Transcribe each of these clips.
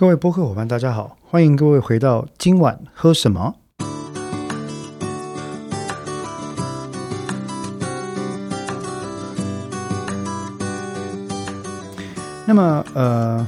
各位播客伙伴，大家好，欢迎各位回到今晚喝什么。那么，呃，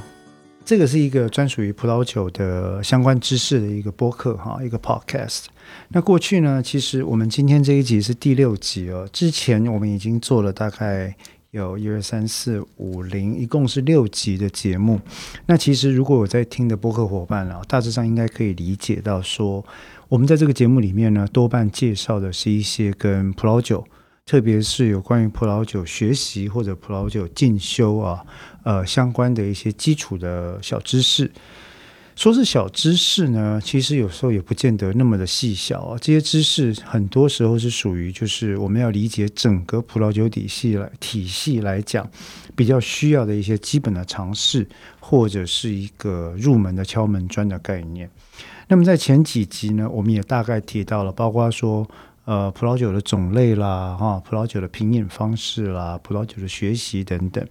这个是一个专属于葡萄酒的相关知识的一个播客哈，一个 podcast。那过去呢，其实我们今天这一集是第六集哦，之前我们已经做了大概。有一二三四五零，一共是六集的节目。那其实如果我在听的播客伙伴啊，大致上应该可以理解到，说我们在这个节目里面呢，多半介绍的是一些跟葡萄酒，特别是有关于葡萄酒学习或者葡萄酒进修啊，呃相关的一些基础的小知识。说是小知识呢，其实有时候也不见得那么的细小啊。这些知识很多时候是属于，就是我们要理解整个葡萄酒体系来体系来讲，比较需要的一些基本的常识，或者是一个入门的敲门砖的概念。那么在前几集呢，我们也大概提到了，包括说。呃，葡萄酒的种类啦，哈，葡萄酒的品饮方式啦，葡萄酒的学习等等。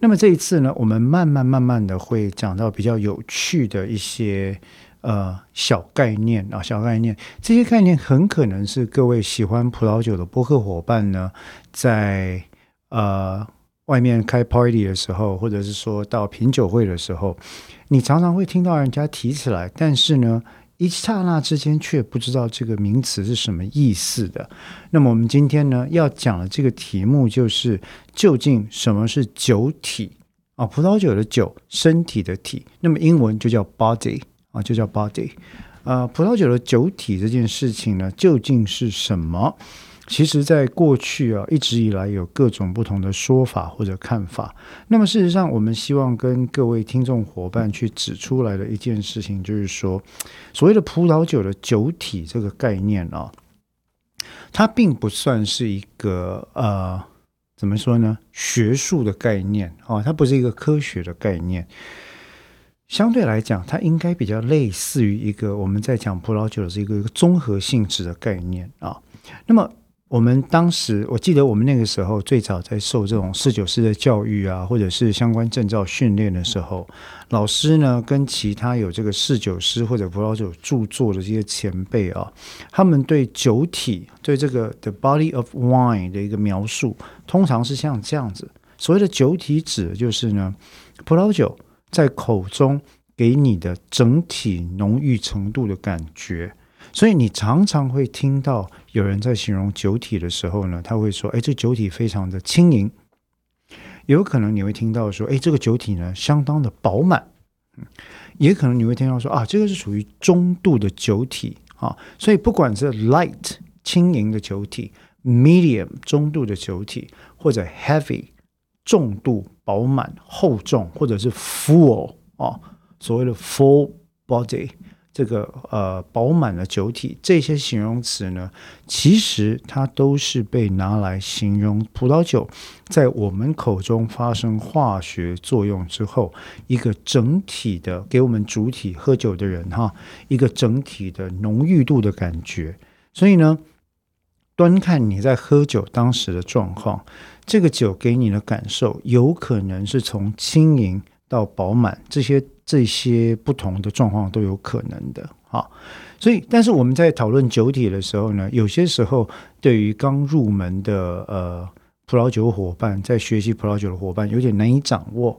那么这一次呢，我们慢慢慢慢的会讲到比较有趣的一些呃小概念啊，小概念。这些概念很可能是各位喜欢葡萄酒的播客伙伴呢，在呃外面开 party 的时候，或者是说到品酒会的时候，你常常会听到人家提起来，但是呢。一刹那之间，却不知道这个名词是什么意思的。那么，我们今天呢要讲的这个题目就是：究竟什么是酒体啊？葡萄酒的酒，身体的体，那么英文就叫 body 啊，就叫 body。呃，葡萄酒的酒体这件事情呢，究竟是什么？其实，在过去啊，一直以来有各种不同的说法或者看法。那么，事实上，我们希望跟各位听众伙伴去指出来的一件事情，就是说，所谓的葡萄酒的酒体这个概念啊，它并不算是一个呃，怎么说呢？学术的概念啊，它不是一个科学的概念。相对来讲，它应该比较类似于一个我们在讲葡萄酒的这个一个综合性质的概念啊。那么，我们当时，我记得我们那个时候最早在受这种侍酒师的教育啊，或者是相关证照训练的时候，老师呢跟其他有这个侍酒师或者葡萄酒著作的这些前辈啊，他们对酒体对这个 the body of wine 的一个描述，通常是像这样子。所谓的酒体指的就是呢，葡萄酒在口中给你的整体浓郁程度的感觉。所以你常常会听到有人在形容酒体的时候呢，他会说：“哎，这酒体非常的轻盈。”有可能你会听到说：“哎，这个酒体呢相当的饱满。”嗯，也可能你会听到说：“啊，这个是属于中度的酒体啊。”所以不管是 light 轻盈的酒体、medium 中度的酒体，或者 heavy 重度饱满厚重，或者是 full 啊，所谓的 full body。这个呃饱满的酒体，这些形容词呢，其实它都是被拿来形容葡萄酒在我们口中发生化学作用之后，一个整体的给我们主体喝酒的人哈，一个整体的浓郁度的感觉。所以呢，端看你在喝酒当时的状况，这个酒给你的感受，有可能是从轻盈到饱满这些。这些不同的状况都有可能的，啊。所以，但是我们在讨论酒体的时候呢，有些时候对于刚入门的呃葡萄酒伙伴，在学习葡萄酒的伙伴，有点难以掌握。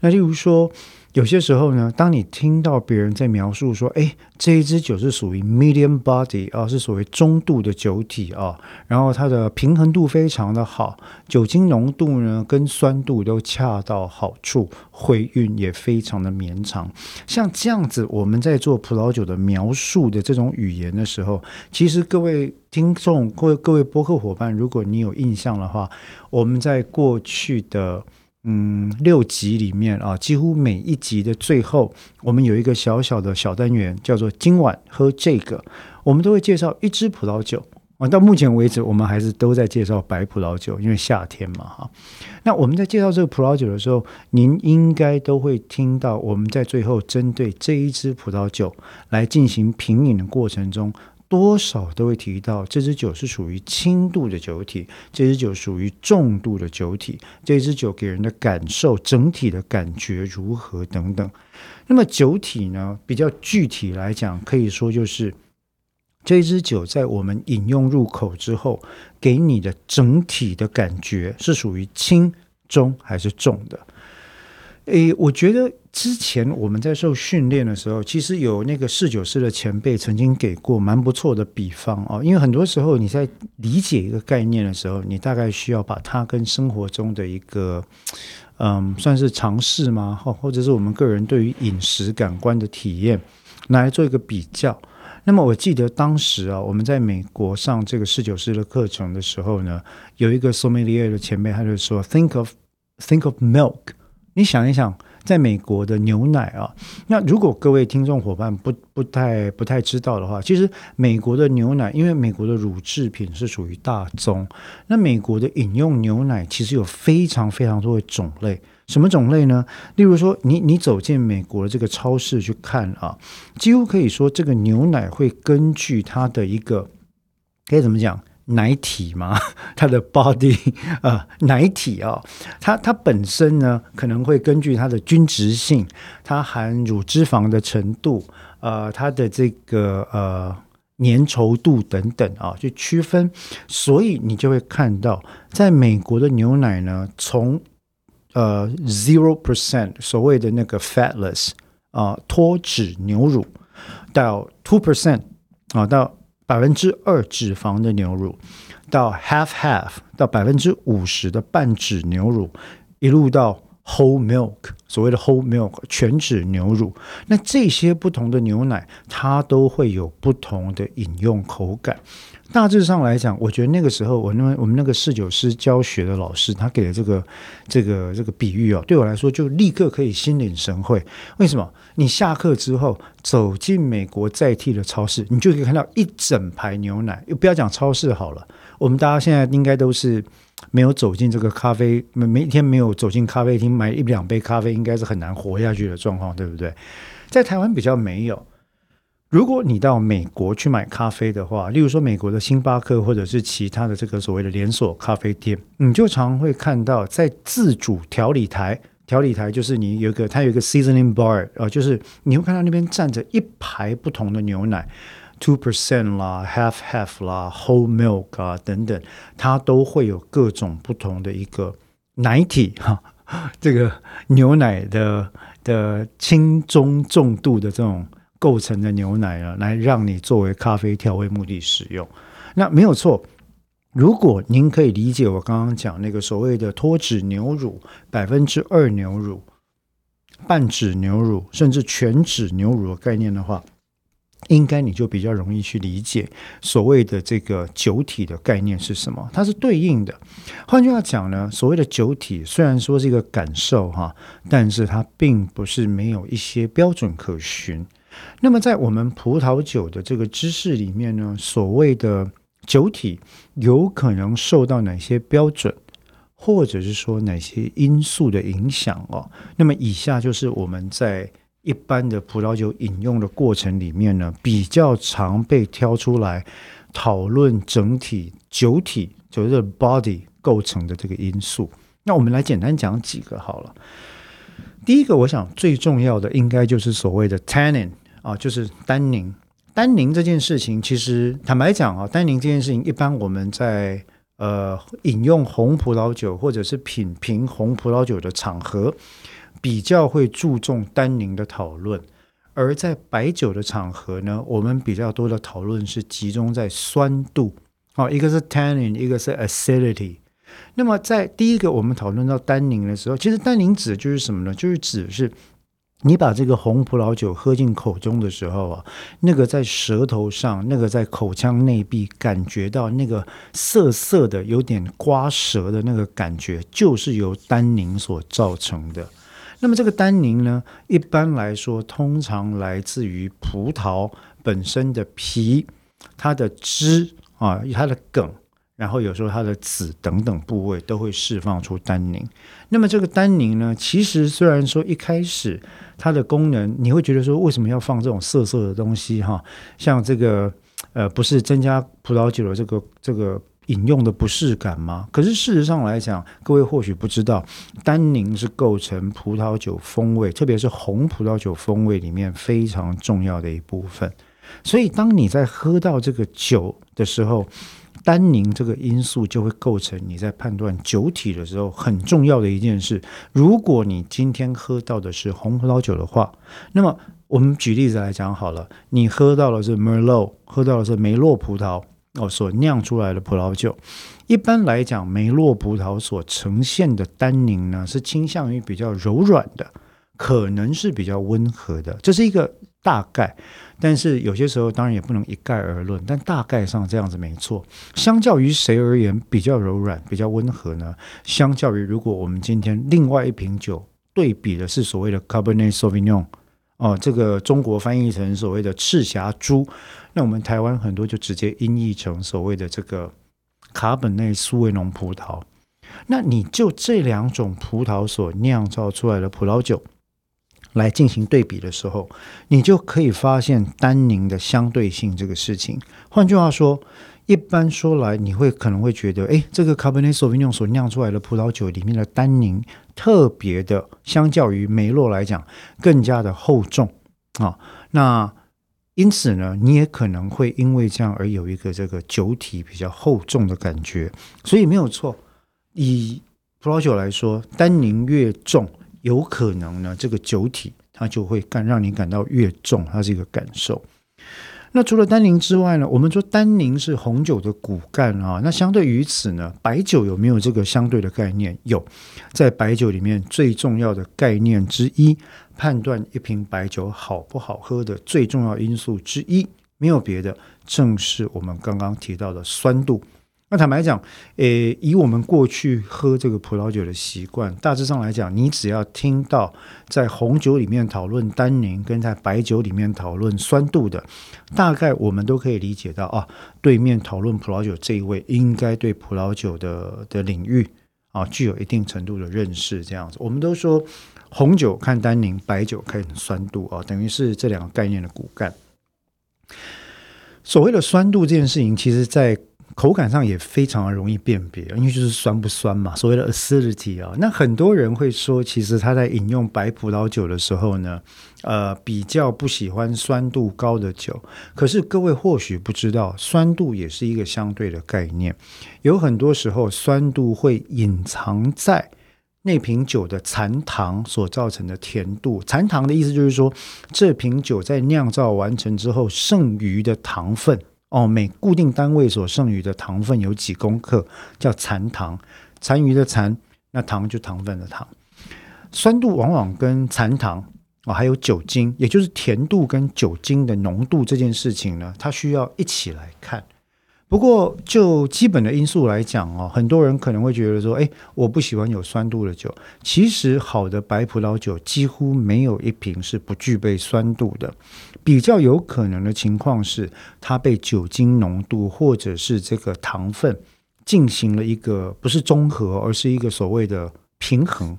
那例如说。有些时候呢，当你听到别人在描述说：“哎，这一支酒是属于 medium body 啊，是所谓中度的酒体啊，然后它的平衡度非常的好，酒精浓度呢跟酸度都恰到好处，回韵也非常的绵长。”像这样子，我们在做葡萄酒的描述的这种语言的时候，其实各位听众、各位各位播客伙伴，如果你有印象的话，我们在过去的。嗯，六集里面啊，几乎每一集的最后，我们有一个小小的小单元，叫做“今晚喝这个”，我们都会介绍一支葡萄酒啊。到目前为止，我们还是都在介绍白葡萄酒，因为夏天嘛，哈。那我们在介绍这个葡萄酒的时候，您应该都会听到我们在最后针对这一支葡萄酒来进行品饮的过程中。多少都会提到这支酒是属于轻度的酒体，这支酒属于重度的酒体，这支酒给人的感受整体的感觉如何等等。那么酒体呢，比较具体来讲，可以说就是这支酒在我们饮用入口之后，给你的整体的感觉是属于轻、中还是重的。诶，我觉得之前我们在受训练的时候，其实有那个侍酒师的前辈曾经给过蛮不错的比方哦。因为很多时候你在理解一个概念的时候，你大概需要把它跟生活中的一个嗯，算是尝试吗？或或者是我们个人对于饮食感官的体验，拿来做一个比较。那么我记得当时啊，我们在美国上这个侍酒师的课程的时候呢，有一个苏梅利亚的前辈，他就说：“Think of think of milk。”你想一想，在美国的牛奶啊，那如果各位听众伙伴不不太不太知道的话，其实美国的牛奶，因为美国的乳制品是属于大宗，那美国的饮用牛奶其实有非常非常多的种类。什么种类呢？例如说，你你走进美国的这个超市去看啊，几乎可以说这个牛奶会根据它的一个该怎么讲？奶体嘛，它的 body 啊，奶体啊，它它本身呢，可能会根据它的均值性，它含乳脂肪的程度，呃，它的这个呃粘稠度等等啊，去区分。所以你就会看到，在美国的牛奶呢，从呃 zero percent 所谓的那个 fatless 啊脱脂牛乳，到 two percent 啊到。百分之二脂肪的牛乳，到 half half 到百分之五十的半脂牛乳，一路到 whole milk 所谓的 whole milk 全脂牛乳，那这些不同的牛奶，它都会有不同的饮用口感。大致上来讲，我觉得那个时候，我那我们那个侍酒师教学的老师，他给的这个这个这个比喻哦，对我来说就立刻可以心领神会。为什么？你下课之后走进美国在地的超市，你就可以看到一整排牛奶。又不要讲超市好了，我们大家现在应该都是没有走进这个咖啡，每每天没有走进咖啡厅买一两杯咖啡，应该是很难活下去的状况，对不对？在台湾比较没有。如果你到美国去买咖啡的话，例如说美国的星巴克或者是其他的这个所谓的连锁咖啡店，你就常会看到在自主调理台，调理台就是你有一个它有一个 seasoning bar 啊，就是你会看到那边站着一排不同的牛奶，two percent 啦，half half 啦，whole milk 啊等等，它都会有各种不同的一个奶体哈，这个牛奶的的轻中重度的这种。构成的牛奶啊，来让你作为咖啡调味目的使用，那没有错。如果您可以理解我刚刚讲那个所谓的脱脂牛乳、百分之二牛乳、半脂牛乳，甚至全脂牛乳的概念的话，应该你就比较容易去理解所谓的这个酒体的概念是什么。它是对应的。换句话讲呢，所谓的酒体虽然说是一个感受哈，但是它并不是没有一些标准可循。那么，在我们葡萄酒的这个知识里面呢，所谓的酒体有可能受到哪些标准，或者是说哪些因素的影响哦？那么，以下就是我们在一般的葡萄酒饮用的过程里面呢，比较常被挑出来讨论整体酒体就是 body 构成的这个因素。那我们来简单讲几个好了。第一个，我想最重要的应该就是所谓的 tannin。啊，就是单宁。单宁这件事情，其实坦白讲啊，单宁这件事情，一般我们在呃饮用红葡萄酒或者是品评红葡萄酒的场合，比较会注重单宁的讨论；而在白酒的场合呢，我们比较多的讨论是集中在酸度。哦，一个是 tannin，一个是 acidity。那么在第一个我们讨论到单宁的时候，其实单宁指的就是什么呢？就是指是。你把这个红葡萄酒喝进口中的时候啊，那个在舌头上，那个在口腔内壁感觉到那个涩涩的、有点刮舌的那个感觉，就是由单宁所造成的。那么这个单宁呢，一般来说，通常来自于葡萄本身的皮、它的汁啊、它的梗。然后有时候它的籽等等部位都会释放出单宁。那么这个单宁呢，其实虽然说一开始它的功能，你会觉得说为什么要放这种涩涩的东西哈？像这个呃，不是增加葡萄酒的这个这个饮用的不适感吗？可是事实上来讲，各位或许不知道，单宁是构成葡萄酒风味，特别是红葡萄酒风味里面非常重要的一部分。所以，当你在喝到这个酒的时候，单宁这个因素就会构成你在判断酒体的时候很重要的一件事。如果你今天喝到的是红葡萄酒的话，那么我们举例子来讲好了，你喝到的是 Merlot，喝到的是梅洛葡萄哦所酿出来的葡萄酒。一般来讲，梅洛葡萄所呈现的单宁呢，是倾向于比较柔软的，可能是比较温和的，这是一个大概。但是有些时候当然也不能一概而论，但大概上这样子没错。相较于谁而言比较柔软、比较温和呢？相较于如果我们今天另外一瓶酒对比的是所谓的 Cabernet Sauvignon，哦，这个中国翻译成所谓的赤霞珠，那我们台湾很多就直接音译成所谓的这个卡本内苏维农葡萄。那你就这两种葡萄所酿造出来的葡萄酒。来进行对比的时候，你就可以发现单宁的相对性这个事情。换句话说，一般说来，你会可能会觉得，哎，这个 Cabernet Sauvignon 所酿出来的葡萄酒里面的单宁特别的，相较于梅洛来讲，更加的厚重啊。那因此呢，你也可能会因为这样而有一个这个酒体比较厚重的感觉。所以没有错，以葡萄酒来说，单宁越重。有可能呢，这个酒体它就会感让你感到越重，它是一个感受。那除了单宁之外呢，我们说单宁是红酒的骨干啊。那相对于此呢，白酒有没有这个相对的概念？有，在白酒里面最重要的概念之一，判断一瓶白酒好不好喝的最重要因素之一，没有别的，正是我们刚刚提到的酸度。那坦白讲，诶，以我们过去喝这个葡萄酒的习惯，大致上来讲，你只要听到在红酒里面讨论单宁，跟在白酒里面讨论酸度的，大概我们都可以理解到啊，对面讨论葡萄酒这一位应该对葡萄酒的的领域啊具有一定程度的认识。这样子，我们都说红酒看单宁，白酒看酸度啊，等于是这两个概念的骨干。所谓的酸度这件事情，其实在口感上也非常容易辨别，因为就是酸不酸嘛，所谓的 acidity 啊。那很多人会说，其实他在饮用白葡萄酒的时候呢，呃，比较不喜欢酸度高的酒。可是各位或许不知道，酸度也是一个相对的概念。有很多时候，酸度会隐藏在那瓶酒的残糖所造成的甜度。残糖的意思就是说，这瓶酒在酿造完成之后剩余的糖分。哦，每固定单位所剩余的糖分有几公克，叫残糖，残余的残，那糖就糖分的糖。酸度往往跟残糖哦，还有酒精，也就是甜度跟酒精的浓度这件事情呢，它需要一起来看。不过，就基本的因素来讲哦，很多人可能会觉得说，哎，我不喜欢有酸度的酒。其实，好的白葡萄酒几乎没有一瓶是不具备酸度的。比较有可能的情况是，它被酒精浓度或者是这个糖分进行了一个不是中和，而是一个所谓的平衡。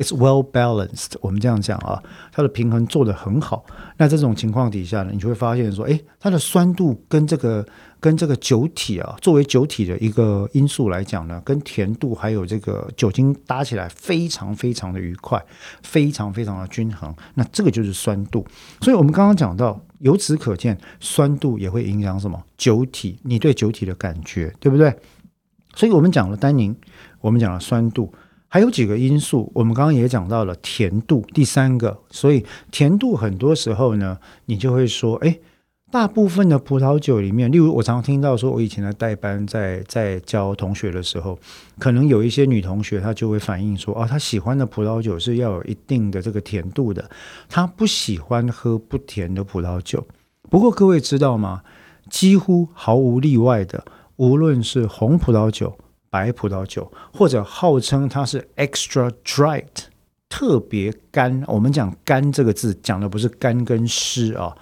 It's well balanced。我们这样讲啊，它的平衡做得很好。那这种情况底下呢，你就会发现说，诶，它的酸度跟这个跟这个酒体啊，作为酒体的一个因素来讲呢，跟甜度还有这个酒精搭起来非常非常的愉快，非常非常的均衡。那这个就是酸度。所以我们刚刚讲到，由此可见，酸度也会影响什么酒体，你对酒体的感觉，对不对？所以我们讲了单宁，我们讲了酸度。还有几个因素，我们刚刚也讲到了甜度，第三个，所以甜度很多时候呢，你就会说，哎，大部分的葡萄酒里面，例如我常听到说，我以前的代班，在在教同学的时候，可能有一些女同学她就会反映说，哦，她喜欢的葡萄酒是要有一定的这个甜度的，她不喜欢喝不甜的葡萄酒。不过各位知道吗？几乎毫无例外的，无论是红葡萄酒。白葡萄酒，或者号称它是 extra dried，特别干。我们讲“干”这个字，讲的不是干跟湿啊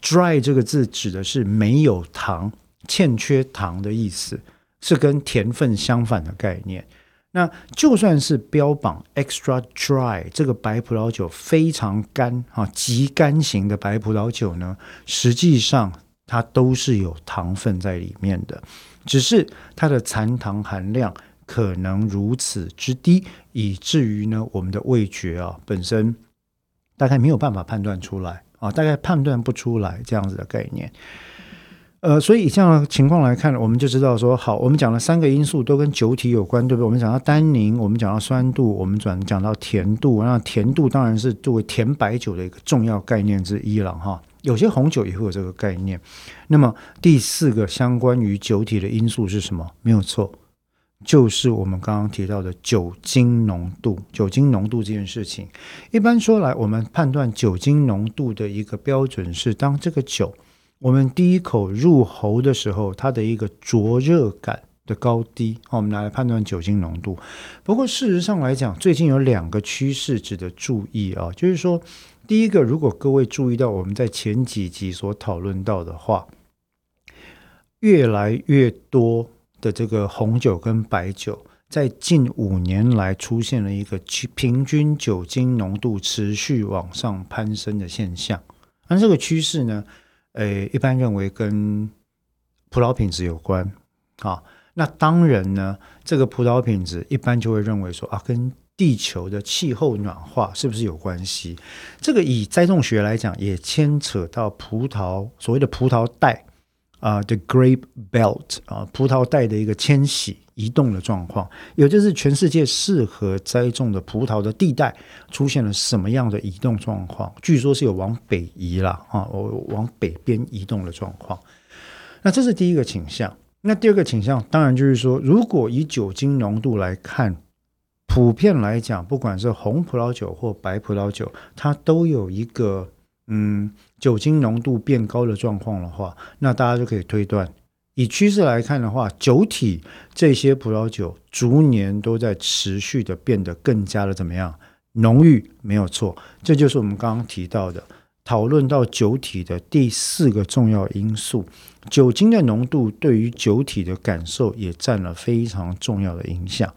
，dry 这个字指的是没有糖、欠缺糖的意思，是跟甜分相反的概念。那就算是标榜 extra dry 这个白葡萄酒非常干啊，极干型的白葡萄酒呢，实际上。它都是有糖分在里面的，只是它的残糖含量可能如此之低，以至于呢，我们的味觉啊本身大概没有办法判断出来啊，大概判断不出来这样子的概念。呃，所以以这样的情况来看，我们就知道说，好，我们讲了三个因素都跟酒体有关，对不对？我们讲到单宁，我们讲到酸度，我们转讲到甜度，那甜度当然是作为甜白酒的一个重要概念之一了哈。有些红酒也会有这个概念。那么第四个相关于酒体的因素是什么？没有错，就是我们刚刚提到的酒精浓度。酒精浓度这件事情，一般说来，我们判断酒精浓度的一个标准是，当这个酒。我们第一口入喉的时候，它的一个灼热感的高低，我们拿来判断酒精浓度。不过事实上来讲，最近有两个趋势值得注意啊，就是说，第一个，如果各位注意到我们在前几集所讨论到的话，越来越多的这个红酒跟白酒，在近五年来出现了一个平均酒精浓度持续往上攀升的现象。那这个趋势呢？诶，一般认为跟葡萄品质有关啊。那当然呢，这个葡萄品质一般就会认为说啊，跟地球的气候暖化是不是有关系？这个以栽种学来讲，也牵扯到葡萄所谓的葡萄带啊，the grape belt 啊，葡萄带的一个迁徙。移动的状况，也就是全世界适合栽种的葡萄的地带出现了什么样的移动状况？据说是有往北移了啊，我往北边移动的状况。那这是第一个倾向。那第二个倾向，当然就是说，如果以酒精浓度来看，普遍来讲，不管是红葡萄酒或白葡萄酒，它都有一个嗯酒精浓度变高的状况的话，那大家就可以推断。以趋势来看的话，酒体这些葡萄酒逐年都在持续的变得更加的怎么样浓郁，没有错，这就是我们刚刚提到的讨论到酒体的第四个重要因素，酒精的浓度对于酒体的感受也占了非常重要的影响。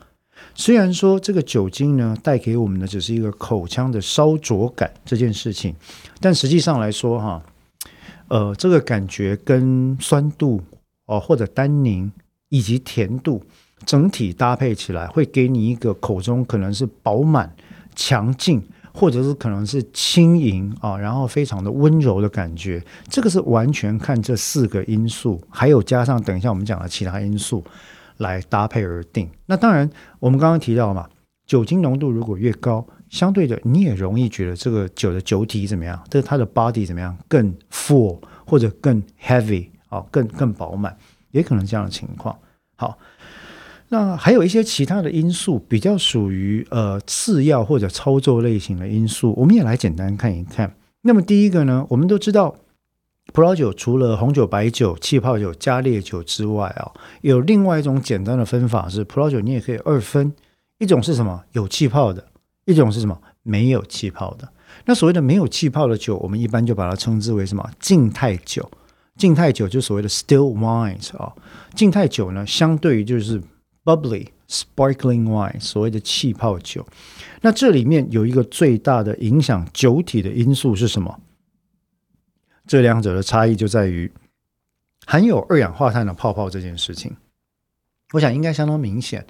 虽然说这个酒精呢带给我们的只是一个口腔的烧灼感这件事情，但实际上来说哈，呃，这个感觉跟酸度。哦，或者单宁以及甜度整体搭配起来，会给你一个口中可能是饱满、强劲，或者是可能是轻盈啊，然后非常的温柔的感觉。这个是完全看这四个因素，还有加上等一下我们讲的其他因素来搭配而定。那当然，我们刚刚提到嘛，酒精浓度如果越高，相对的你也容易觉得这个酒的酒体怎么样？这它的 body 怎么样？更 full 或者更 heavy。哦，更更饱满，也可能这样的情况。好，那还有一些其他的因素，比较属于呃次要或者操作类型的因素，我们也来简单看一看。那么第一个呢，我们都知道，葡萄酒除了红酒、白酒、气泡酒、加烈酒之外啊，有另外一种简单的分法是，葡萄酒你也可以二分，一种是什么有气泡的，一种是什么没有气泡的。那所谓的没有气泡的酒，我们一般就把它称之为什么静态酒。静态酒就所谓的 still wines 啊，静态酒呢，相对于就是 bubbly sparkling wine，所谓的气泡酒。那这里面有一个最大的影响酒体的因素是什么？这两者的差异就在于含有二氧化碳的泡泡这件事情。我想应该相当明显。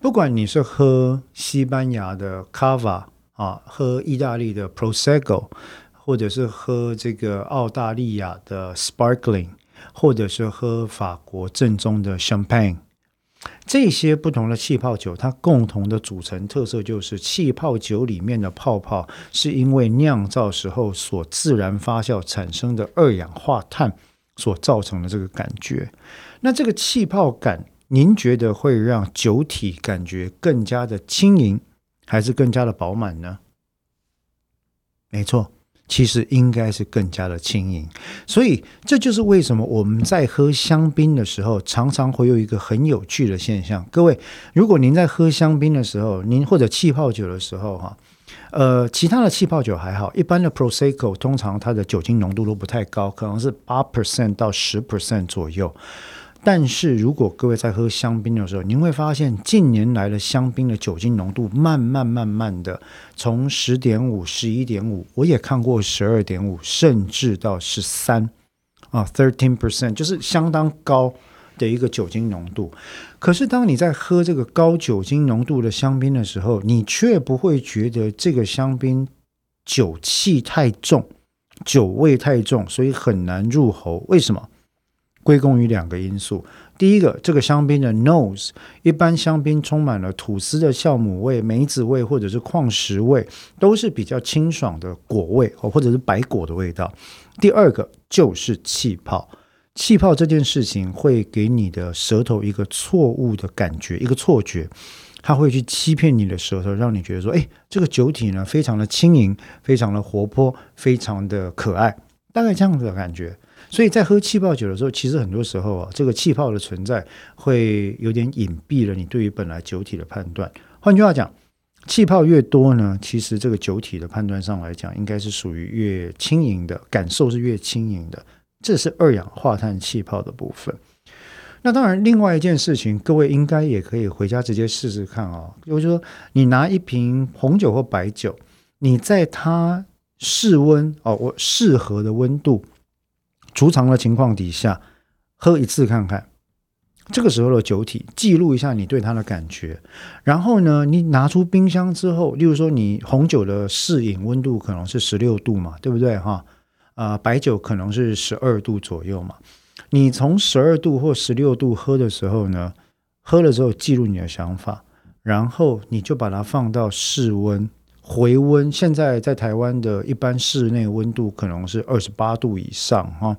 不管你是喝西班牙的 cava 啊，喝意大利的 prosecco。或者是喝这个澳大利亚的 sparkling，或者是喝法国正宗的 champagne，这些不同的气泡酒，它共同的组成特色就是气泡酒里面的泡泡是因为酿造时候所自然发酵产生的二氧化碳所造成的这个感觉。那这个气泡感，您觉得会让酒体感觉更加的轻盈，还是更加的饱满呢？没错。其实应该是更加的轻盈，所以这就是为什么我们在喝香槟的时候，常常会有一个很有趣的现象。各位，如果您在喝香槟的时候，您或者气泡酒的时候，哈，呃，其他的气泡酒还好，一般的 prosecco 通常它的酒精浓度都不太高，可能是八 percent 到十 percent 左右。但是如果各位在喝香槟的时候，您会发现近年来的香槟的酒精浓度慢慢慢慢的从十点五、十一点五，我也看过十二点五，甚至到十三，啊，thirteen percent，就是相当高的一个酒精浓度。可是当你在喝这个高酒精浓度的香槟的时候，你却不会觉得这个香槟酒气太重，酒味太重，所以很难入喉。为什么？归功于两个因素。第一个，这个香槟的 nose，一般香槟充满了吐司的酵母味、梅子味或者是矿石味，都是比较清爽的果味哦，或者是白果的味道。第二个就是气泡，气泡这件事情会给你的舌头一个错误的感觉，一个错觉，它会去欺骗你的舌头，让你觉得说，哎，这个酒体呢非常的轻盈，非常的活泼，非常的可爱，大概这样子的感觉。所以在喝气泡酒的时候，其实很多时候啊，这个气泡的存在会有点隐蔽了你对于本来酒体的判断。换句话讲，气泡越多呢，其实这个酒体的判断上来讲，应该是属于越轻盈的，感受是越轻盈的。这是二氧化碳气泡的部分。那当然，另外一件事情，各位应该也可以回家直接试试看啊。就是说，你拿一瓶红酒或白酒，你在它室温哦，我适合的温度。储藏的情况底下，喝一次看看，这个时候的酒体记录一下你对它的感觉。然后呢，你拿出冰箱之后，例如说你红酒的适饮温度可能是十六度嘛，对不对哈？啊，白酒可能是十二度左右嘛。你从十二度或十六度喝的时候呢，喝了之后记录你的想法，然后你就把它放到室温。回温，现在在台湾的一般室内温度可能是二十八度以上哈。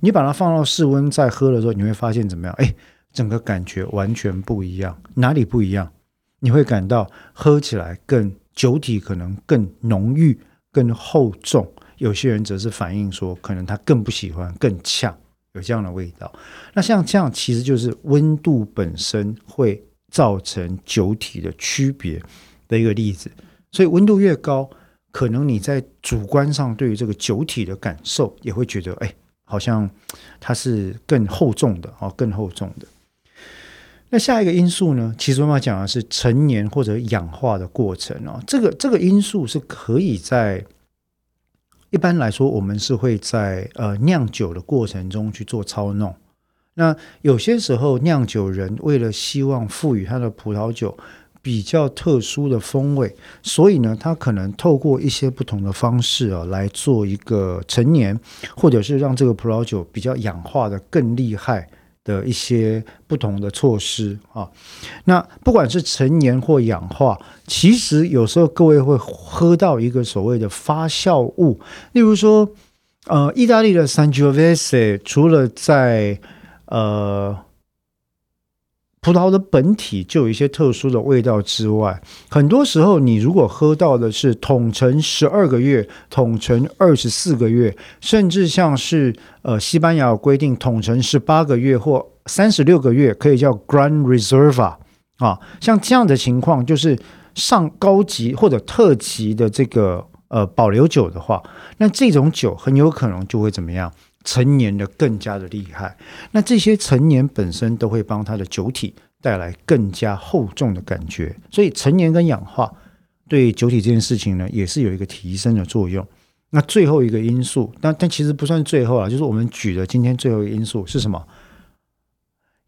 你把它放到室温再喝的时候，你会发现怎么样？哎，整个感觉完全不一样。哪里不一样？你会感到喝起来更酒体可能更浓郁、更厚重。有些人则是反映说，可能他更不喜欢更呛，有这样的味道。那像这样，其实就是温度本身会造成酒体的区别的一个例子。所以温度越高，可能你在主观上对于这个酒体的感受也会觉得，哎，好像它是更厚重的哦，更厚重的。那下一个因素呢？其实我们要讲的是陈年或者氧化的过程哦。这个这个因素是可以在一般来说，我们是会在呃酿酒的过程中去做操弄。那有些时候，酿酒人为了希望赋予他的葡萄酒。比较特殊的风味，所以呢，它可能透过一些不同的方式啊，来做一个陈年，或者是让这个葡萄酒比较氧化的更厉害的一些不同的措施啊。那不管是陈年或氧化，其实有时候各位会喝到一个所谓的发酵物，例如说，呃，意大利的 Sangiovese 除了在呃。葡萄的本体就有一些特殊的味道之外，很多时候你如果喝到的是统称十二个月、统称二十四个月，甚至像是呃西班牙有规定统称十八个月或三十六个月，可以叫 Grand Reserva 啊，像这样的情况就是上高级或者特级的这个呃保留酒的话，那这种酒很有可能就会怎么样？陈年的更加的厉害，那这些陈年本身都会帮它的酒体带来更加厚重的感觉，所以陈年跟氧化对酒体这件事情呢，也是有一个提升的作用。那最后一个因素，但但其实不算最后啊，就是我们举的今天最后一个因素是什么？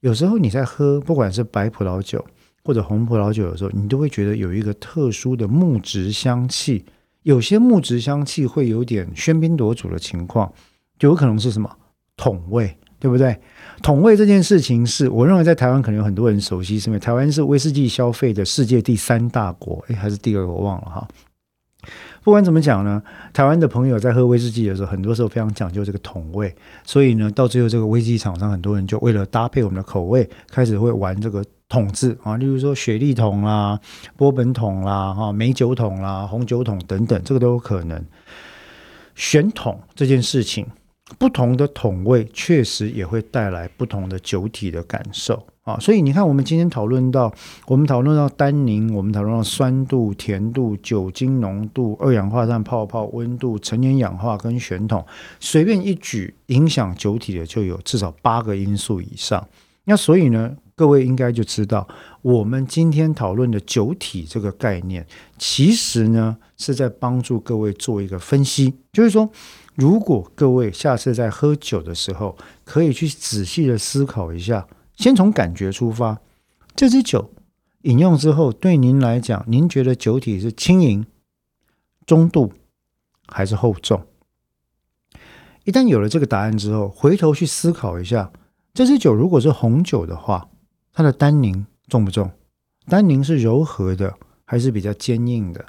有时候你在喝不管是白葡萄酒或者红葡萄酒的时候，你都会觉得有一个特殊的木质香气，有些木质香气会有点喧宾夺主的情况。就有可能是什么桶味，对不对？桶味这件事情是我认为在台湾可能有很多人熟悉，是因为台湾是威士忌消费的世界第三大国，诶，还是第二我忘了哈。不管怎么讲呢，台湾的朋友在喝威士忌的时候，很多时候非常讲究这个桶味，所以呢，到最后这个威士忌厂商很多人就为了搭配我们的口味，开始会玩这个桶字啊，例如说雪莉桶啦、波本桶啦、哈美酒桶啦、红酒桶等等，这个都有可能。选桶这件事情。不同的桶味确实也会带来不同的酒体的感受啊，所以你看，我们今天讨论到，我们讨论到单宁，我们讨论到酸度、甜度、酒精浓度、二氧化碳泡泡、温度、成年氧化跟选桶，随便一举影响酒体的就有至少八个因素以上。那所以呢，各位应该就知道，我们今天讨论的酒体这个概念，其实呢是在帮助各位做一个分析，就是说，如果各位下次在喝酒的时候，可以去仔细的思考一下，先从感觉出发，这支酒饮用之后，对您来讲，您觉得酒体是轻盈、中度还是厚重？一旦有了这个答案之后，回头去思考一下，这支酒如果是红酒的话，它的单宁重不重？单宁是柔和的还是比较坚硬的？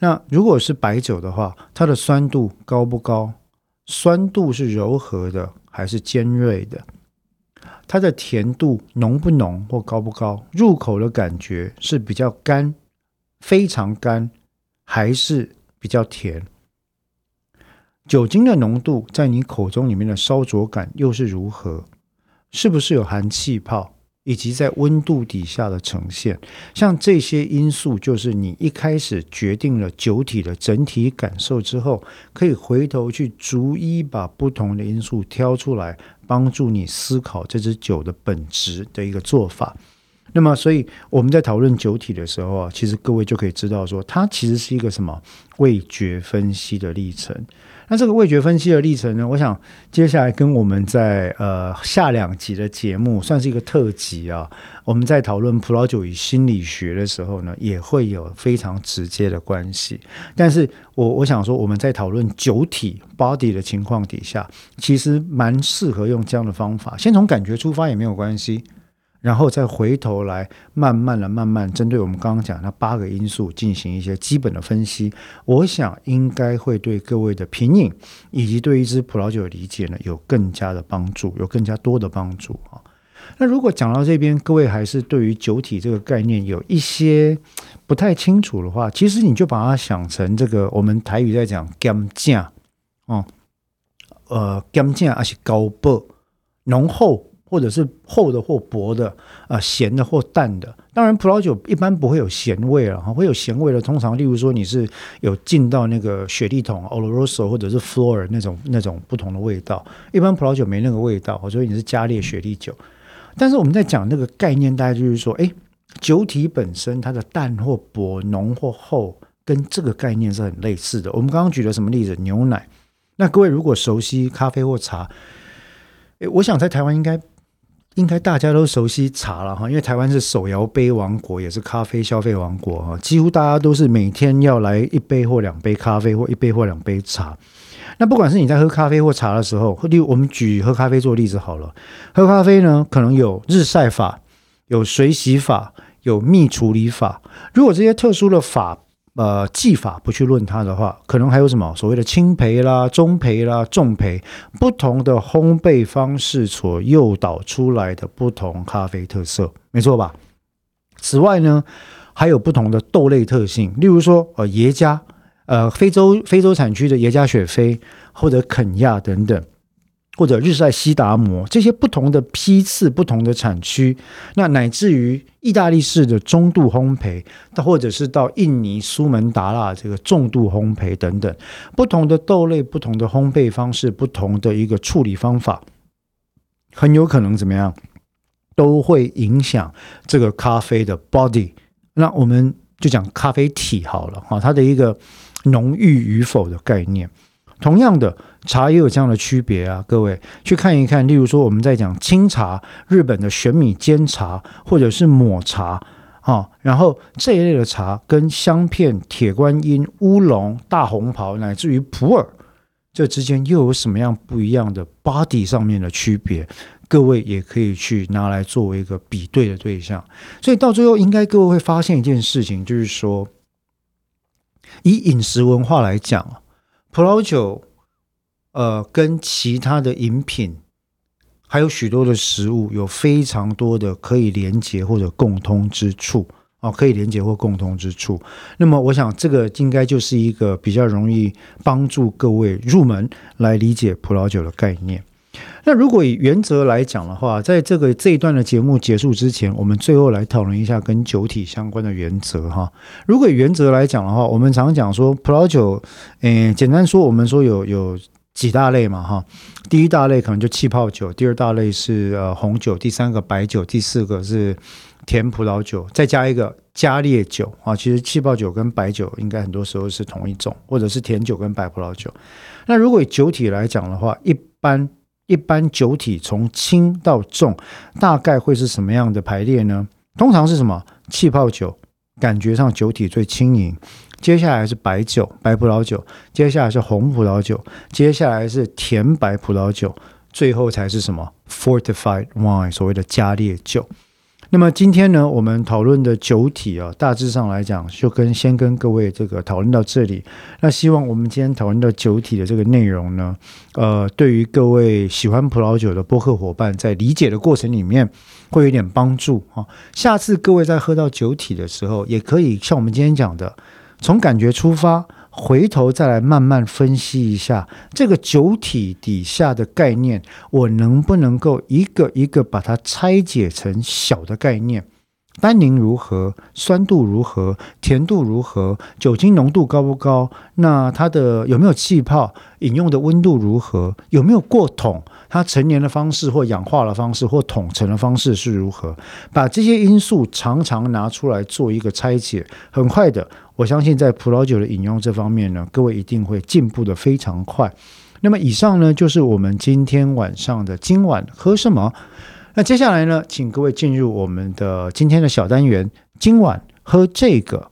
那如果是白酒的话，它的酸度高不高？酸度是柔和的还是尖锐的？它的甜度浓不浓或高不高？入口的感觉是比较干、非常干，还是比较甜？酒精的浓度在你口中里面的烧灼感又是如何？是不是有含气泡，以及在温度底下的呈现？像这些因素，就是你一开始决定了酒体的整体感受之后，可以回头去逐一把不同的因素挑出来，帮助你思考这支酒的本质的一个做法。那么，所以我们在讨论酒体的时候啊，其实各位就可以知道说，它其实是一个什么味觉分析的历程。那这个味觉分析的历程呢？我想接下来跟我们在呃下两集的节目算是一个特辑啊。我们在讨论葡萄酒与心理学的时候呢，也会有非常直接的关系。但是我我想说，我们在讨论酒体 body 的情况底下，其实蛮适合用这样的方法，先从感觉出发也没有关系。然后再回头来，慢慢的、慢慢针对我们刚刚讲那八个因素进行一些基本的分析，我想应该会对各位的品饮以及对一支葡萄酒的理解呢，有更加的帮助，有更加多的帮助啊。那如果讲到这边，各位还是对于酒体这个概念有一些不太清楚的话，其实你就把它想成这个我们台语在讲甘酱哦，呃，甘酱而且高薄浓厚。或者是厚的或薄的，啊，咸的或淡的。当然，葡萄酒一般不会有咸味了哈，会有咸味的。通常，例如说你是有进到那个雪地桶 Oloroso 或者是 Flor 那种那种不同的味道。一般葡萄酒没那个味道，所以你是加烈雪地酒。但是我们在讲那个概念，大概就是说，哎，酒体本身它的淡或薄、浓或厚，跟这个概念是很类似的。我们刚刚举了什么例子？牛奶。那各位如果熟悉咖啡或茶，诶，我想在台湾应该。应该大家都熟悉茶了哈，因为台湾是手摇杯王国，也是咖啡消费王国哈，几乎大家都是每天要来一杯或两杯咖啡，或一杯或两杯茶。那不管是你在喝咖啡或茶的时候，例如我们举喝咖啡做例子好了，喝咖啡呢，可能有日晒法、有水洗法、有蜜处理法，如果这些特殊的法。呃，技法不去论它的话，可能还有什么所谓的轻焙啦、中焙啦、重焙，不同的烘焙方式所诱导出来的不同咖啡特色，没错吧？此外呢，还有不同的豆类特性，例如说呃耶加，呃非洲非洲产区的耶加雪菲或者肯亚等等。或者日晒西达摩这些不同的批次、不同的产区，那乃至于意大利式的中度烘焙，或者是到印尼苏门答腊这个重度烘焙等等，不同的豆类、不同的烘焙方式、不同的一个处理方法，很有可能怎么样，都会影响这个咖啡的 body。那我们就讲咖啡体好了哈，它的一个浓郁与否的概念。同样的茶也有这样的区别啊，各位去看一看。例如说，我们在讲清茶，日本的玄米煎茶或者是抹茶啊，然后这一类的茶跟香片、铁观音、乌龙、大红袍乃至于普洱，这之间又有什么样不一样的 body 上面的区别？各位也可以去拿来作为一个比对的对象。所以到最后，应该各位会发现一件事情，就是说，以饮食文化来讲。葡萄酒，呃，跟其他的饮品，还有许多的食物，有非常多的可以连接或者共通之处啊，可以连接或共通之处。那么，我想这个应该就是一个比较容易帮助各位入门来理解葡萄酒的概念。那如果以原则来讲的话，在这个这一段的节目结束之前，我们最后来讨论一下跟酒体相关的原则哈。如果原则来讲的话，我们常讲说葡萄酒，嗯，简单说，我们说有有几大类嘛哈。第一大类可能就气泡酒，第二大类是呃红酒，第三个白酒，第四个是甜葡萄酒，再加一个加烈酒啊。其实气泡酒跟白酒应该很多时候是同一种，或者是甜酒跟白葡萄酒。那如果以酒体来讲的话，一般一般酒体从轻到重，大概会是什么样的排列呢？通常是什么？气泡酒，感觉上酒体最轻盈。接下来是白酒，白葡萄酒。接下来是红葡萄酒。接下来是甜白葡萄酒。最后才是什么？Fortified wine，所谓的加烈酒。那么今天呢，我们讨论的酒体啊，大致上来讲，就跟先跟各位这个讨论到这里。那希望我们今天讨论的酒体的这个内容呢，呃，对于各位喜欢葡萄酒的播客伙伴，在理解的过程里面会有点帮助啊。下次各位在喝到酒体的时候，也可以像我们今天讲的，从感觉出发。回头再来慢慢分析一下这个酒体底下的概念，我能不能够一个一个把它拆解成小的概念？单宁如何？酸度如何？甜度如何？酒精浓度高不高？那它的有没有气泡？饮用的温度如何？有没有过桶？它成年的方式或氧化的方式或统成的方式是如何？把这些因素常常拿出来做一个拆解，很快的，我相信在葡萄酒的饮用这方面呢，各位一定会进步的非常快。那么以上呢，就是我们今天晚上的今晚喝什么？那接下来呢，请各位进入我们的今天的小单元，今晚喝这个。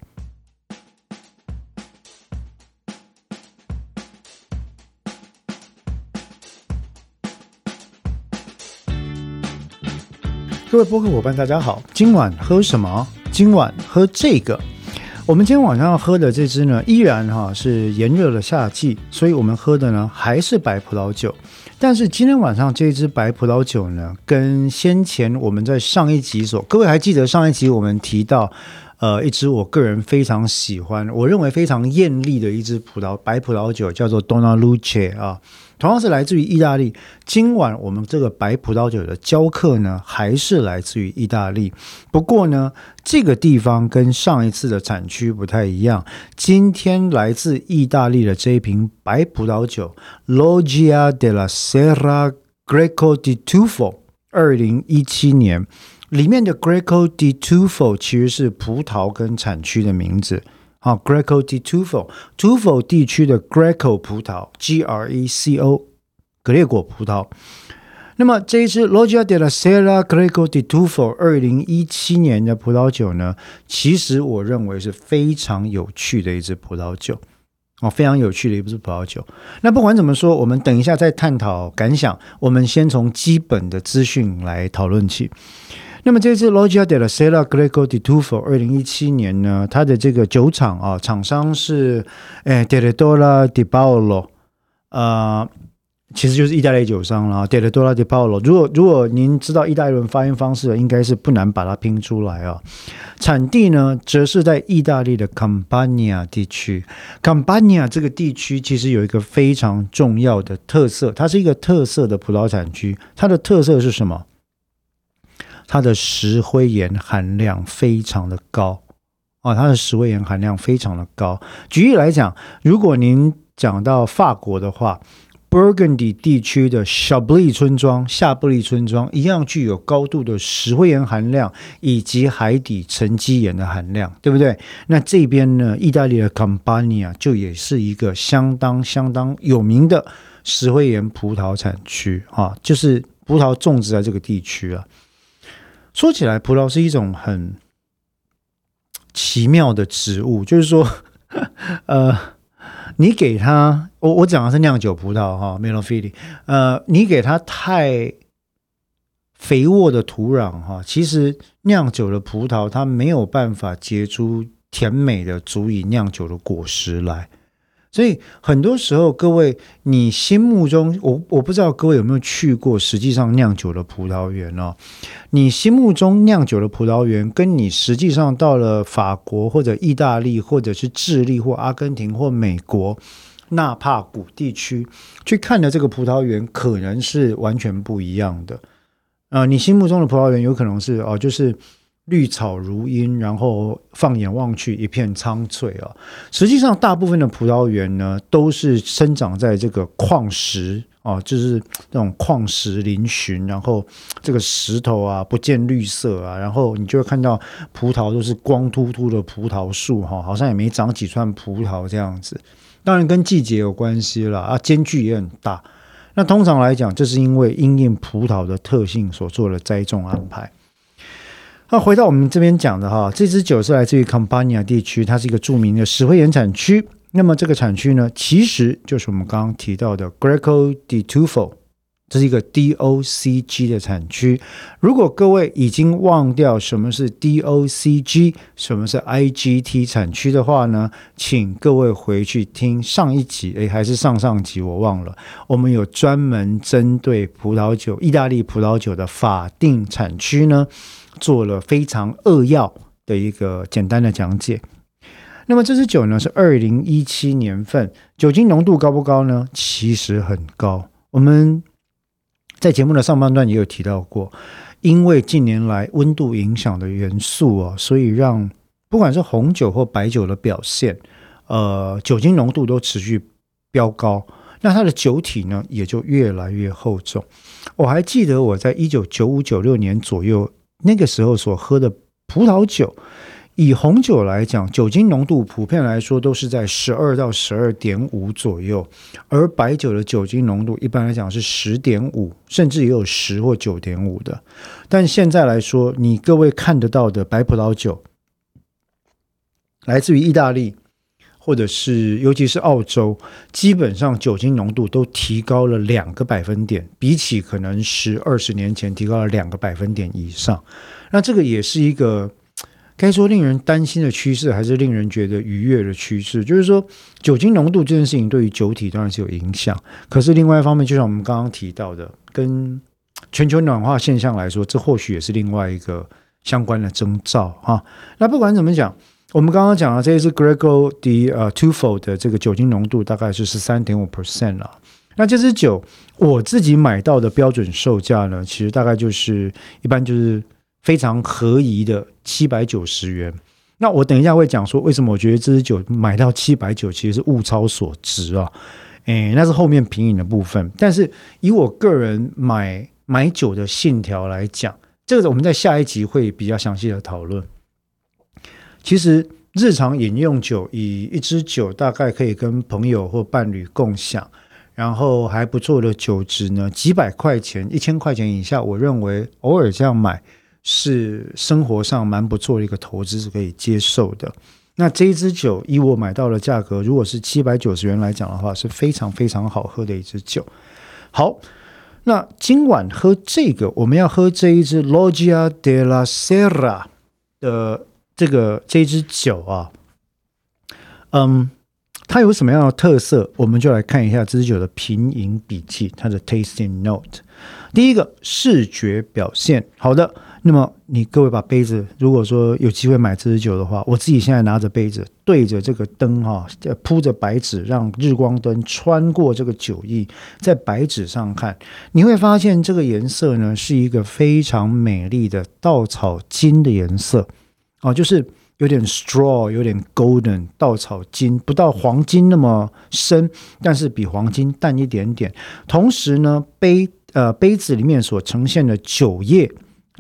各位播客伙伴，大家好！今晚喝什么？今晚喝这个。我们今天晚上要喝的这支呢，依然哈是炎热的夏季，所以我们喝的呢还是白葡萄酒。但是今天晚上这支白葡萄酒呢，跟先前我们在上一集所，各位还记得上一集我们提到，呃，一支我个人非常喜欢，我认为非常艳丽的一支葡萄白葡萄酒，叫做 Donna Luce 啊。同样是来自于意大利。今晚我们这个白葡萄酒的教课呢，还是来自于意大利。不过呢，这个地方跟上一次的产区不太一样。今天来自意大利的这一瓶白葡萄酒，Loggia della Serra Greco di Tufo，二零一七年里面的 Greco di Tufo 其实是葡萄跟产区的名字。好，Greco di Tufo，Tufo 地区的 Greco 葡萄，G R E C O，格列果葡萄。那么这一支 Loggia della Sera Greco di Tufo 二零一七年的葡萄酒呢，其实我认为是非常有趣的一支葡萄酒哦，非常有趣的一支葡萄酒。那不管怎么说，我们等一下再探讨感想。我们先从基本的资讯来讨论起。那么这次 Logia de la Sera Greco di Tufo 二零一七年呢，它的这个酒厂啊，厂商是诶 d e l d o r a di Paolo，呃，其实就是意大利酒商了 d e l d o r a di Paolo。如果如果您知道意大利人发音方式，应该是不难把它拼出来啊。产地呢，则是在意大利的 Campania 地区。Campania 这个地区其实有一个非常重要的特色，它是一个特色的葡萄产区。它的特色是什么？它的石灰岩含量非常的高啊，它的石灰岩含量非常的高。举例来讲，如果您讲到法国的话，Burgundy 地区的小布利村庄、夏布利村庄一样具有高度的石灰岩含量以及海底沉积岩的含量，对不对？那这边呢，意大利的 Campania 就也是一个相当相当有名的石灰岩葡萄产区啊，就是葡萄种植在这个地区啊。说起来，葡萄是一种很奇妙的植物，就是说，呃，你给它，我我讲的是酿酒葡萄哈 m e l o f i l i 呃，你给它太肥沃的土壤哈，其实酿酒的葡萄它没有办法结出甜美的、足以酿酒的果实来。所以很多时候，各位，你心目中，我我不知道各位有没有去过实际上酿酒的葡萄园哦。你心目中酿酒的葡萄园，跟你实际上到了法国或者意大利，或者是智利或阿根廷或美国纳帕谷地区去看的这个葡萄园，可能是完全不一样的。啊，你心目中的葡萄园有可能是哦，就是绿草如茵，然后放眼望去一片苍翠啊。实际上，大部分的葡萄园呢，都是生长在这个矿石啊，就是那种矿石嶙峋，然后这个石头啊不见绿色啊，然后你就会看到葡萄都是光秃秃的葡萄树哈，好像也没长几串葡萄这样子。当然跟季节有关系了啊，间距也很大。那通常来讲，这是因为因应葡萄的特性所做的栽种安排。那回到我们这边讲的哈，这支酒是来自于 c a m p a n a 地区，它是一个著名的石灰岩产区。那么这个产区呢，其实就是我们刚刚提到的 Greco di Tufo，这是一个 DOCG 的产区。如果各位已经忘掉什么是 DOCG，什么是 IGT 产区的话呢，请各位回去听上一集，诶，还是上上集，我忘了。我们有专门针对葡萄酒、意大利葡萄酒的法定产区呢。做了非常扼要的一个简单的讲解。那么这支酒呢是二零一七年份，酒精浓度高不高呢？其实很高。我们在节目的上半段也有提到过，因为近年来温度影响的元素哦，所以让不管是红酒或白酒的表现，呃，酒精浓度都持续飙高。那它的酒体呢也就越来越厚重。我还记得我在一九九五九六年左右。那个时候所喝的葡萄酒，以红酒来讲，酒精浓度普遍来说都是在十二到十二点五左右，而白酒的酒精浓度一般来讲是十点五，甚至也有十或九点五的。但现在来说，你各位看得到的白葡萄酒，来自于意大利。或者是，尤其是澳洲，基本上酒精浓度都提高了两个百分点，比起可能十二十年前提高了两个百分点以上。那这个也是一个该说令人担心的趋势，还是令人觉得愉悦的趋势？就是说，酒精浓度这件事情对于酒体当然是有影响，可是另外一方面，就像我们刚刚提到的，跟全球暖化现象来说，这或许也是另外一个相关的征兆啊。那不管怎么讲。我们刚刚讲了，这一支 Grego 的呃 Twofold 的这个酒精浓度大概是十三点五 percent 了。那这支酒我自己买到的标准售价呢，其实大概就是一般就是非常合宜的七百九十元。那我等一下会讲说，为什么我觉得这支酒买到七百九其实是物超所值啊？诶，那是后面品饮的部分。但是以我个人买买酒的信条来讲，这个我们在下一集会比较详细的讨论。其实日常饮用酒，以一支酒大概可以跟朋友或伴侣共享，然后还不错的酒值呢，几百块钱、一千块钱以下，我认为偶尔这样买是生活上蛮不错的一个投资，是可以接受的。那这一支酒，以我买到的价格，如果是七百九十元来讲的话，是非常非常好喝的一支酒。好，那今晚喝这个，我们要喝这一支 Loggia de la Sera 的。这个这支酒啊，嗯，它有什么样的特色？我们就来看一下这支酒的品饮笔记，它的 tasting note。第一个视觉表现，好的。那么你各位把杯子，如果说有机会买这支酒的话，我自己现在拿着杯子，对着这个灯哈，铺着白纸，让日光灯穿过这个酒液，在白纸上看，你会发现这个颜色呢，是一个非常美丽的稻草金的颜色。哦，就是有点 straw，有点 golden，稻草金，不到黄金那么深，但是比黄金淡一点点。同时呢，杯呃杯子里面所呈现的酒液，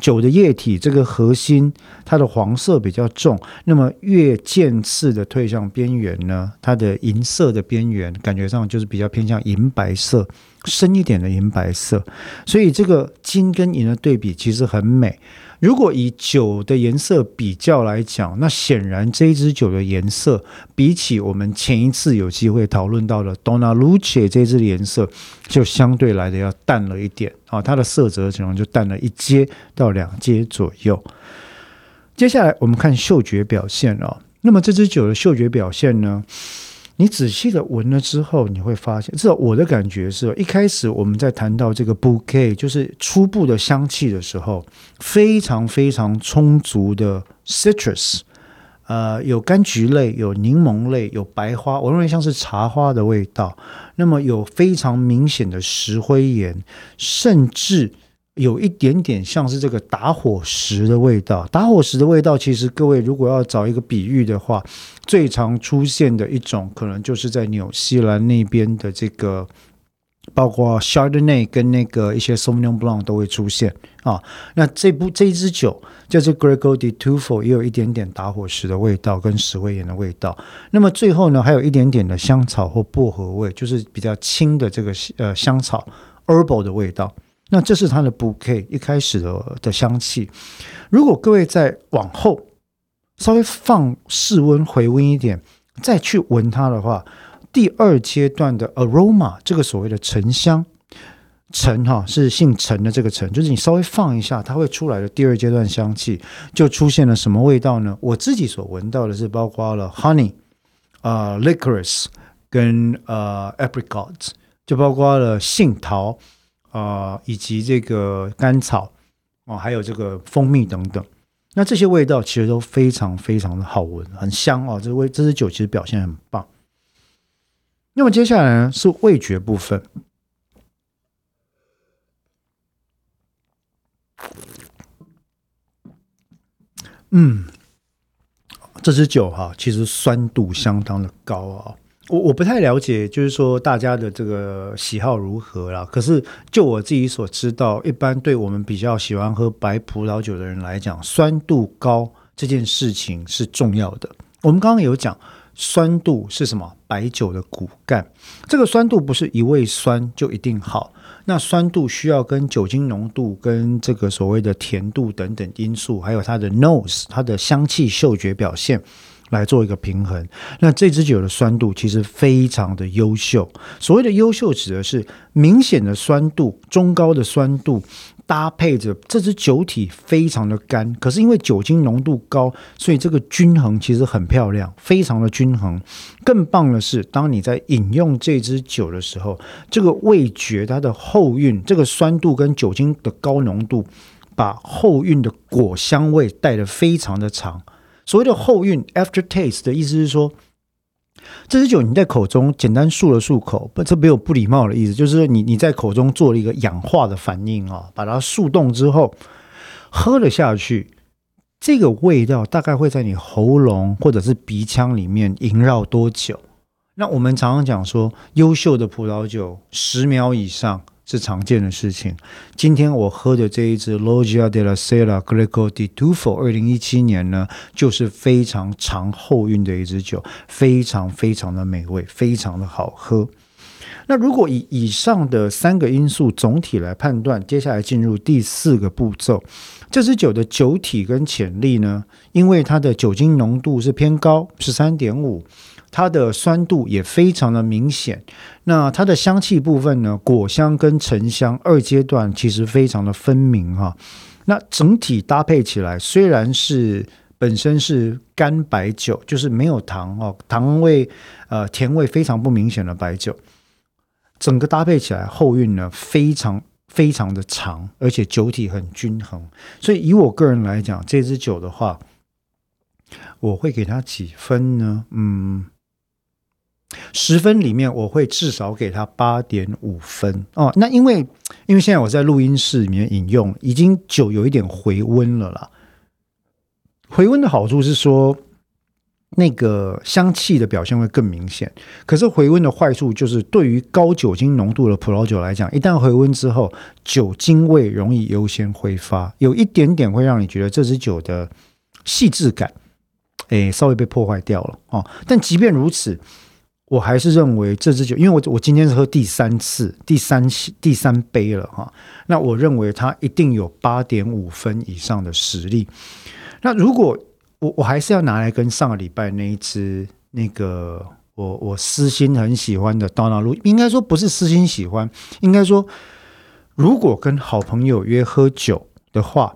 酒的液体这个核心，它的黄色比较重。那么越渐次的退向边缘呢，它的银色的边缘感觉上就是比较偏向银白色，深一点的银白色。所以这个金跟银的对比其实很美。如果以酒的颜色比较来讲，那显然这支酒的颜色比起我们前一次有机会讨论到的 Donna Luce 这支的颜色，就相对来的要淡了一点啊，它的色泽可能就淡了一阶到两阶左右。接下来我们看嗅觉表现哦，那么这支酒的嗅觉表现呢？你仔细的闻了之后，你会发现，至少我的感觉是，一开始我们在谈到这个 bouquet，就是初步的香气的时候，非常非常充足的 citrus，呃，有柑橘类，有柠檬类，有白花，我认为像是茶花的味道。那么有非常明显的石灰岩，甚至有一点点像是这个打火石的味道。打火石的味道，其实各位如果要找一个比喻的话，最常出现的一种可能就是在纽西兰那边的这个，包括 Chardonnay 跟那个一些 Sauvignon Blanc 都会出现啊。那这部这一支酒叫做 Grego de Tufo，也有一点点打火石的味道跟石灰岩的味道。那么最后呢，还有一点点的香草或薄荷味，就是比较轻的这个呃香草 herbal 的味道。那这是它的 bouquet 一开始的的香气。如果各位再往后稍微放室温回温一点，再去闻它的话，第二阶段的 aroma 这个所谓的沉香，沉哈是姓陈的这个陈，就是你稍微放一下，它会出来的第二阶段香气就出现了什么味道呢？我自己所闻到的是包括了 honey 啊 licorice 跟呃 apricot，就包括了杏桃。啊，以及这个甘草哦，还有这个蜂蜜等等，那这些味道其实都非常非常的好闻，很香哦。这味这支酒其实表现很棒。那么接下来呢是味觉部分，嗯，这支酒哈，其实酸度相当的高啊。我我不太了解，就是说大家的这个喜好如何啦。可是就我自己所知道，一般对我们比较喜欢喝白葡萄酒的人来讲，酸度高这件事情是重要的。我们刚刚有讲，酸度是什么？白酒的骨干。这个酸度不是一味酸就一定好，那酸度需要跟酒精浓度、跟这个所谓的甜度等等因素，还有它的 nose 它的香气嗅觉表现。来做一个平衡，那这支酒的酸度其实非常的优秀。所谓的优秀，指的是明显的酸度、中高的酸度，搭配着这支酒体非常的干。可是因为酒精浓度高，所以这个均衡其实很漂亮，非常的均衡。更棒的是，当你在饮用这支酒的时候，这个味觉它的后韵，这个酸度跟酒精的高浓度，把后韵的果香味带得非常的长。所谓的后韵 （after taste） 的意思是说，这支酒你在口中简单漱了漱口，不，这没有不礼貌的意思，就是说你你在口中做了一个氧化的反应啊，把它速冻之后喝了下去，这个味道大概会在你喉咙或者是鼻腔里面萦绕多久？那我们常常讲说，优秀的葡萄酒十秒以上。是常见的事情。今天我喝的这一支 Loggia della Sera Greco di Tufo，二零一七年呢，就是非常长后韵的一支酒，非常非常的美味，非常的好喝。那如果以以上的三个因素总体来判断，接下来进入第四个步骤，这支酒的酒体跟潜力呢？因为它的酒精浓度是偏高，十三点五。它的酸度也非常的明显，那它的香气部分呢？果香跟沉香二阶段其实非常的分明哈。那整体搭配起来，虽然是本身是干白酒，就是没有糖哦，糖味呃甜味非常不明显的白酒，整个搭配起来后韵呢非常非常的长，而且酒体很均衡。所以以我个人来讲，这支酒的话，我会给它几分呢？嗯。十分里面，我会至少给他八点五分哦。那因为因为现在我在录音室里面饮用，已经酒有一点回温了啦。回温的好处是说，那个香气的表现会更明显。可是回温的坏处就是，对于高酒精浓度的葡萄酒来讲，一旦回温之后，酒精味容易优先挥发，有一点点会让你觉得这支酒的细致感，诶，稍微被破坏掉了哦。但即便如此。我还是认为这支酒，因为我我今天是喝第三次、第三第三杯了哈。那我认为它一定有八点五分以上的实力。那如果我我还是要拿来跟上个礼拜那一支那个我我私心很喜欢的刀纳路，应该说不是私心喜欢，应该说如果跟好朋友约喝酒的话。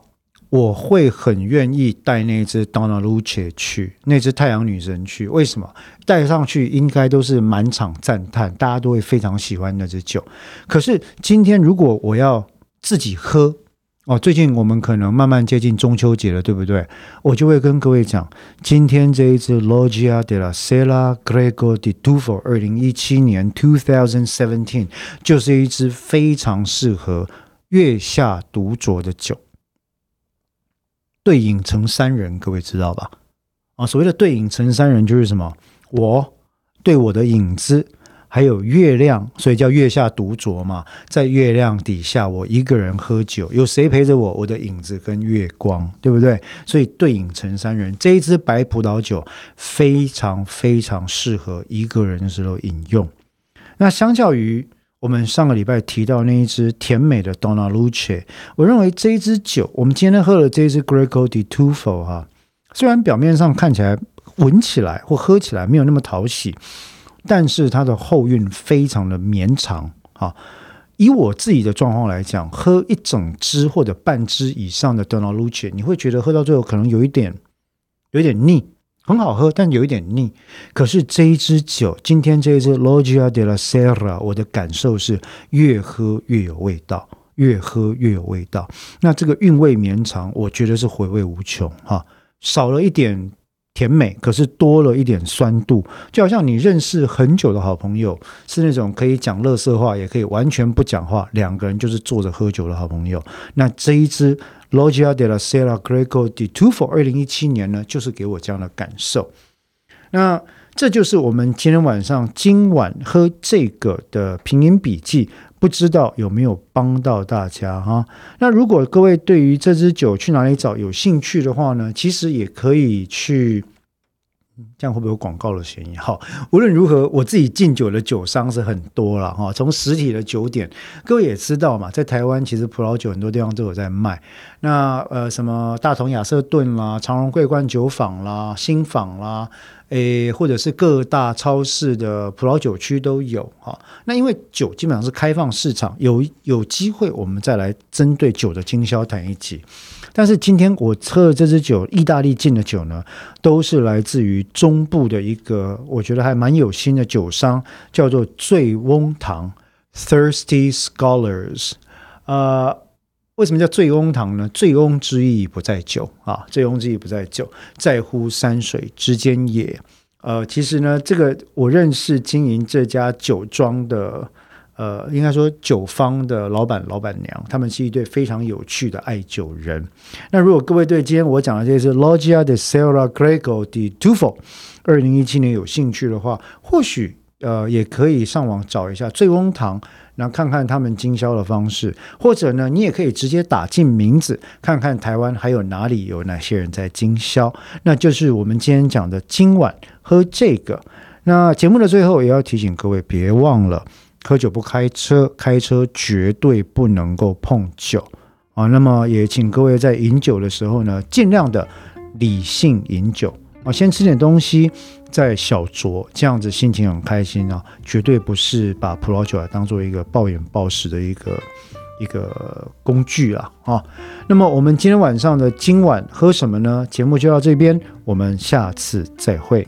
我会很愿意带那只 Donna Luce 去，那只太阳女神去。为什么？带上去应该都是满场赞叹，大家都会非常喜欢那只酒。可是今天如果我要自己喝，哦，最近我们可能慢慢接近中秋节了，对不对？我就会跟各位讲，今天这一支 Loggia della Sera Grego di Tufo 二零一七年 Two Thousand Seventeen 就是一支非常适合。月下独酌的酒。对影成三人，各位知道吧？啊，所谓的对影成三人就是什么？我对我的影子，还有月亮，所以叫月下独酌嘛。在月亮底下，我一个人喝酒，有谁陪着我？我的影子跟月光，对不对？所以对影成三人，这一支白葡萄酒非常非常适合一个人的时候饮用。那相较于我们上个礼拜提到那一支甜美的 Donna Luce，我认为这一支酒，我们今天喝的这一支 Greco di Tufo 哈，虽然表面上看起来、闻起来或喝起来没有那么讨喜，但是它的后韵非常的绵长啊。以我自己的状况来讲，喝一整支或者半支以上的 Donna Luce，你会觉得喝到最后可能有一点、有一点腻。很好喝，但有一点腻。可是这一支酒，今天这一支 Logia della Sera，我的感受是越喝越有味道，越喝越有味道。那这个韵味绵长，我觉得是回味无穷哈。少了一点甜美，可是多了一点酸度，就好像你认识很久的好朋友，是那种可以讲乐色话，也可以完全不讲话，两个人就是坐着喝酒的好朋友。那这一支。Logia della Sera Greco di Tufo，二零一七年呢，就是给我这样的感受。那这就是我们今天晚上今晚喝这个的品饮笔记，不知道有没有帮到大家哈？那如果各位对于这支酒去哪里找有兴趣的话呢，其实也可以去。这样会不会有广告的嫌疑？哈，无论如何，我自己敬酒的酒商是很多了哈。从实体的酒点，各位也知道嘛，在台湾其实葡萄酒很多地方都有在卖。那呃，什么大同亚瑟顿啦、长荣桂冠酒坊啦、新坊啦，诶，或者是各大超市的葡萄酒区都有哈。那因为酒基本上是开放市场，有有机会我们再来针对酒的经销谈一起。但是今天我喝的这支酒，意大利进的酒呢，都是来自于中公布的一个，我觉得还蛮有心的酒商，叫做醉翁堂 （Thirsty Scholars）。呃，为什么叫醉翁堂呢？醉翁之意不在酒啊，醉翁之意不在酒，在乎山水之间也。呃，其实呢，这个我认识经营这家酒庄的。呃，应该说酒坊的老板、老板娘，他们是一对非常有趣的爱酒人。那如果各位对今天我讲的这是 Loggia de Sera Greco di Tufo，二零一七年有兴趣的话，或许呃也可以上网找一下醉翁堂，然后看看他们经销的方式，或者呢，你也可以直接打进名字，看看台湾还有哪里有哪些人在经销。那就是我们今天讲的今晚喝这个。那节目的最后也要提醒各位，别忘了。喝酒不开车，开车绝对不能够碰酒啊！那么也请各位在饮酒的时候呢，尽量的理性饮酒啊，先吃点东西，再小酌，这样子心情很开心啊！绝对不是把葡萄酒啊当做一个暴饮暴食的一个一个工具啊！啊，那么我们今天晚上的今晚喝什么呢？节目就到这边，我们下次再会。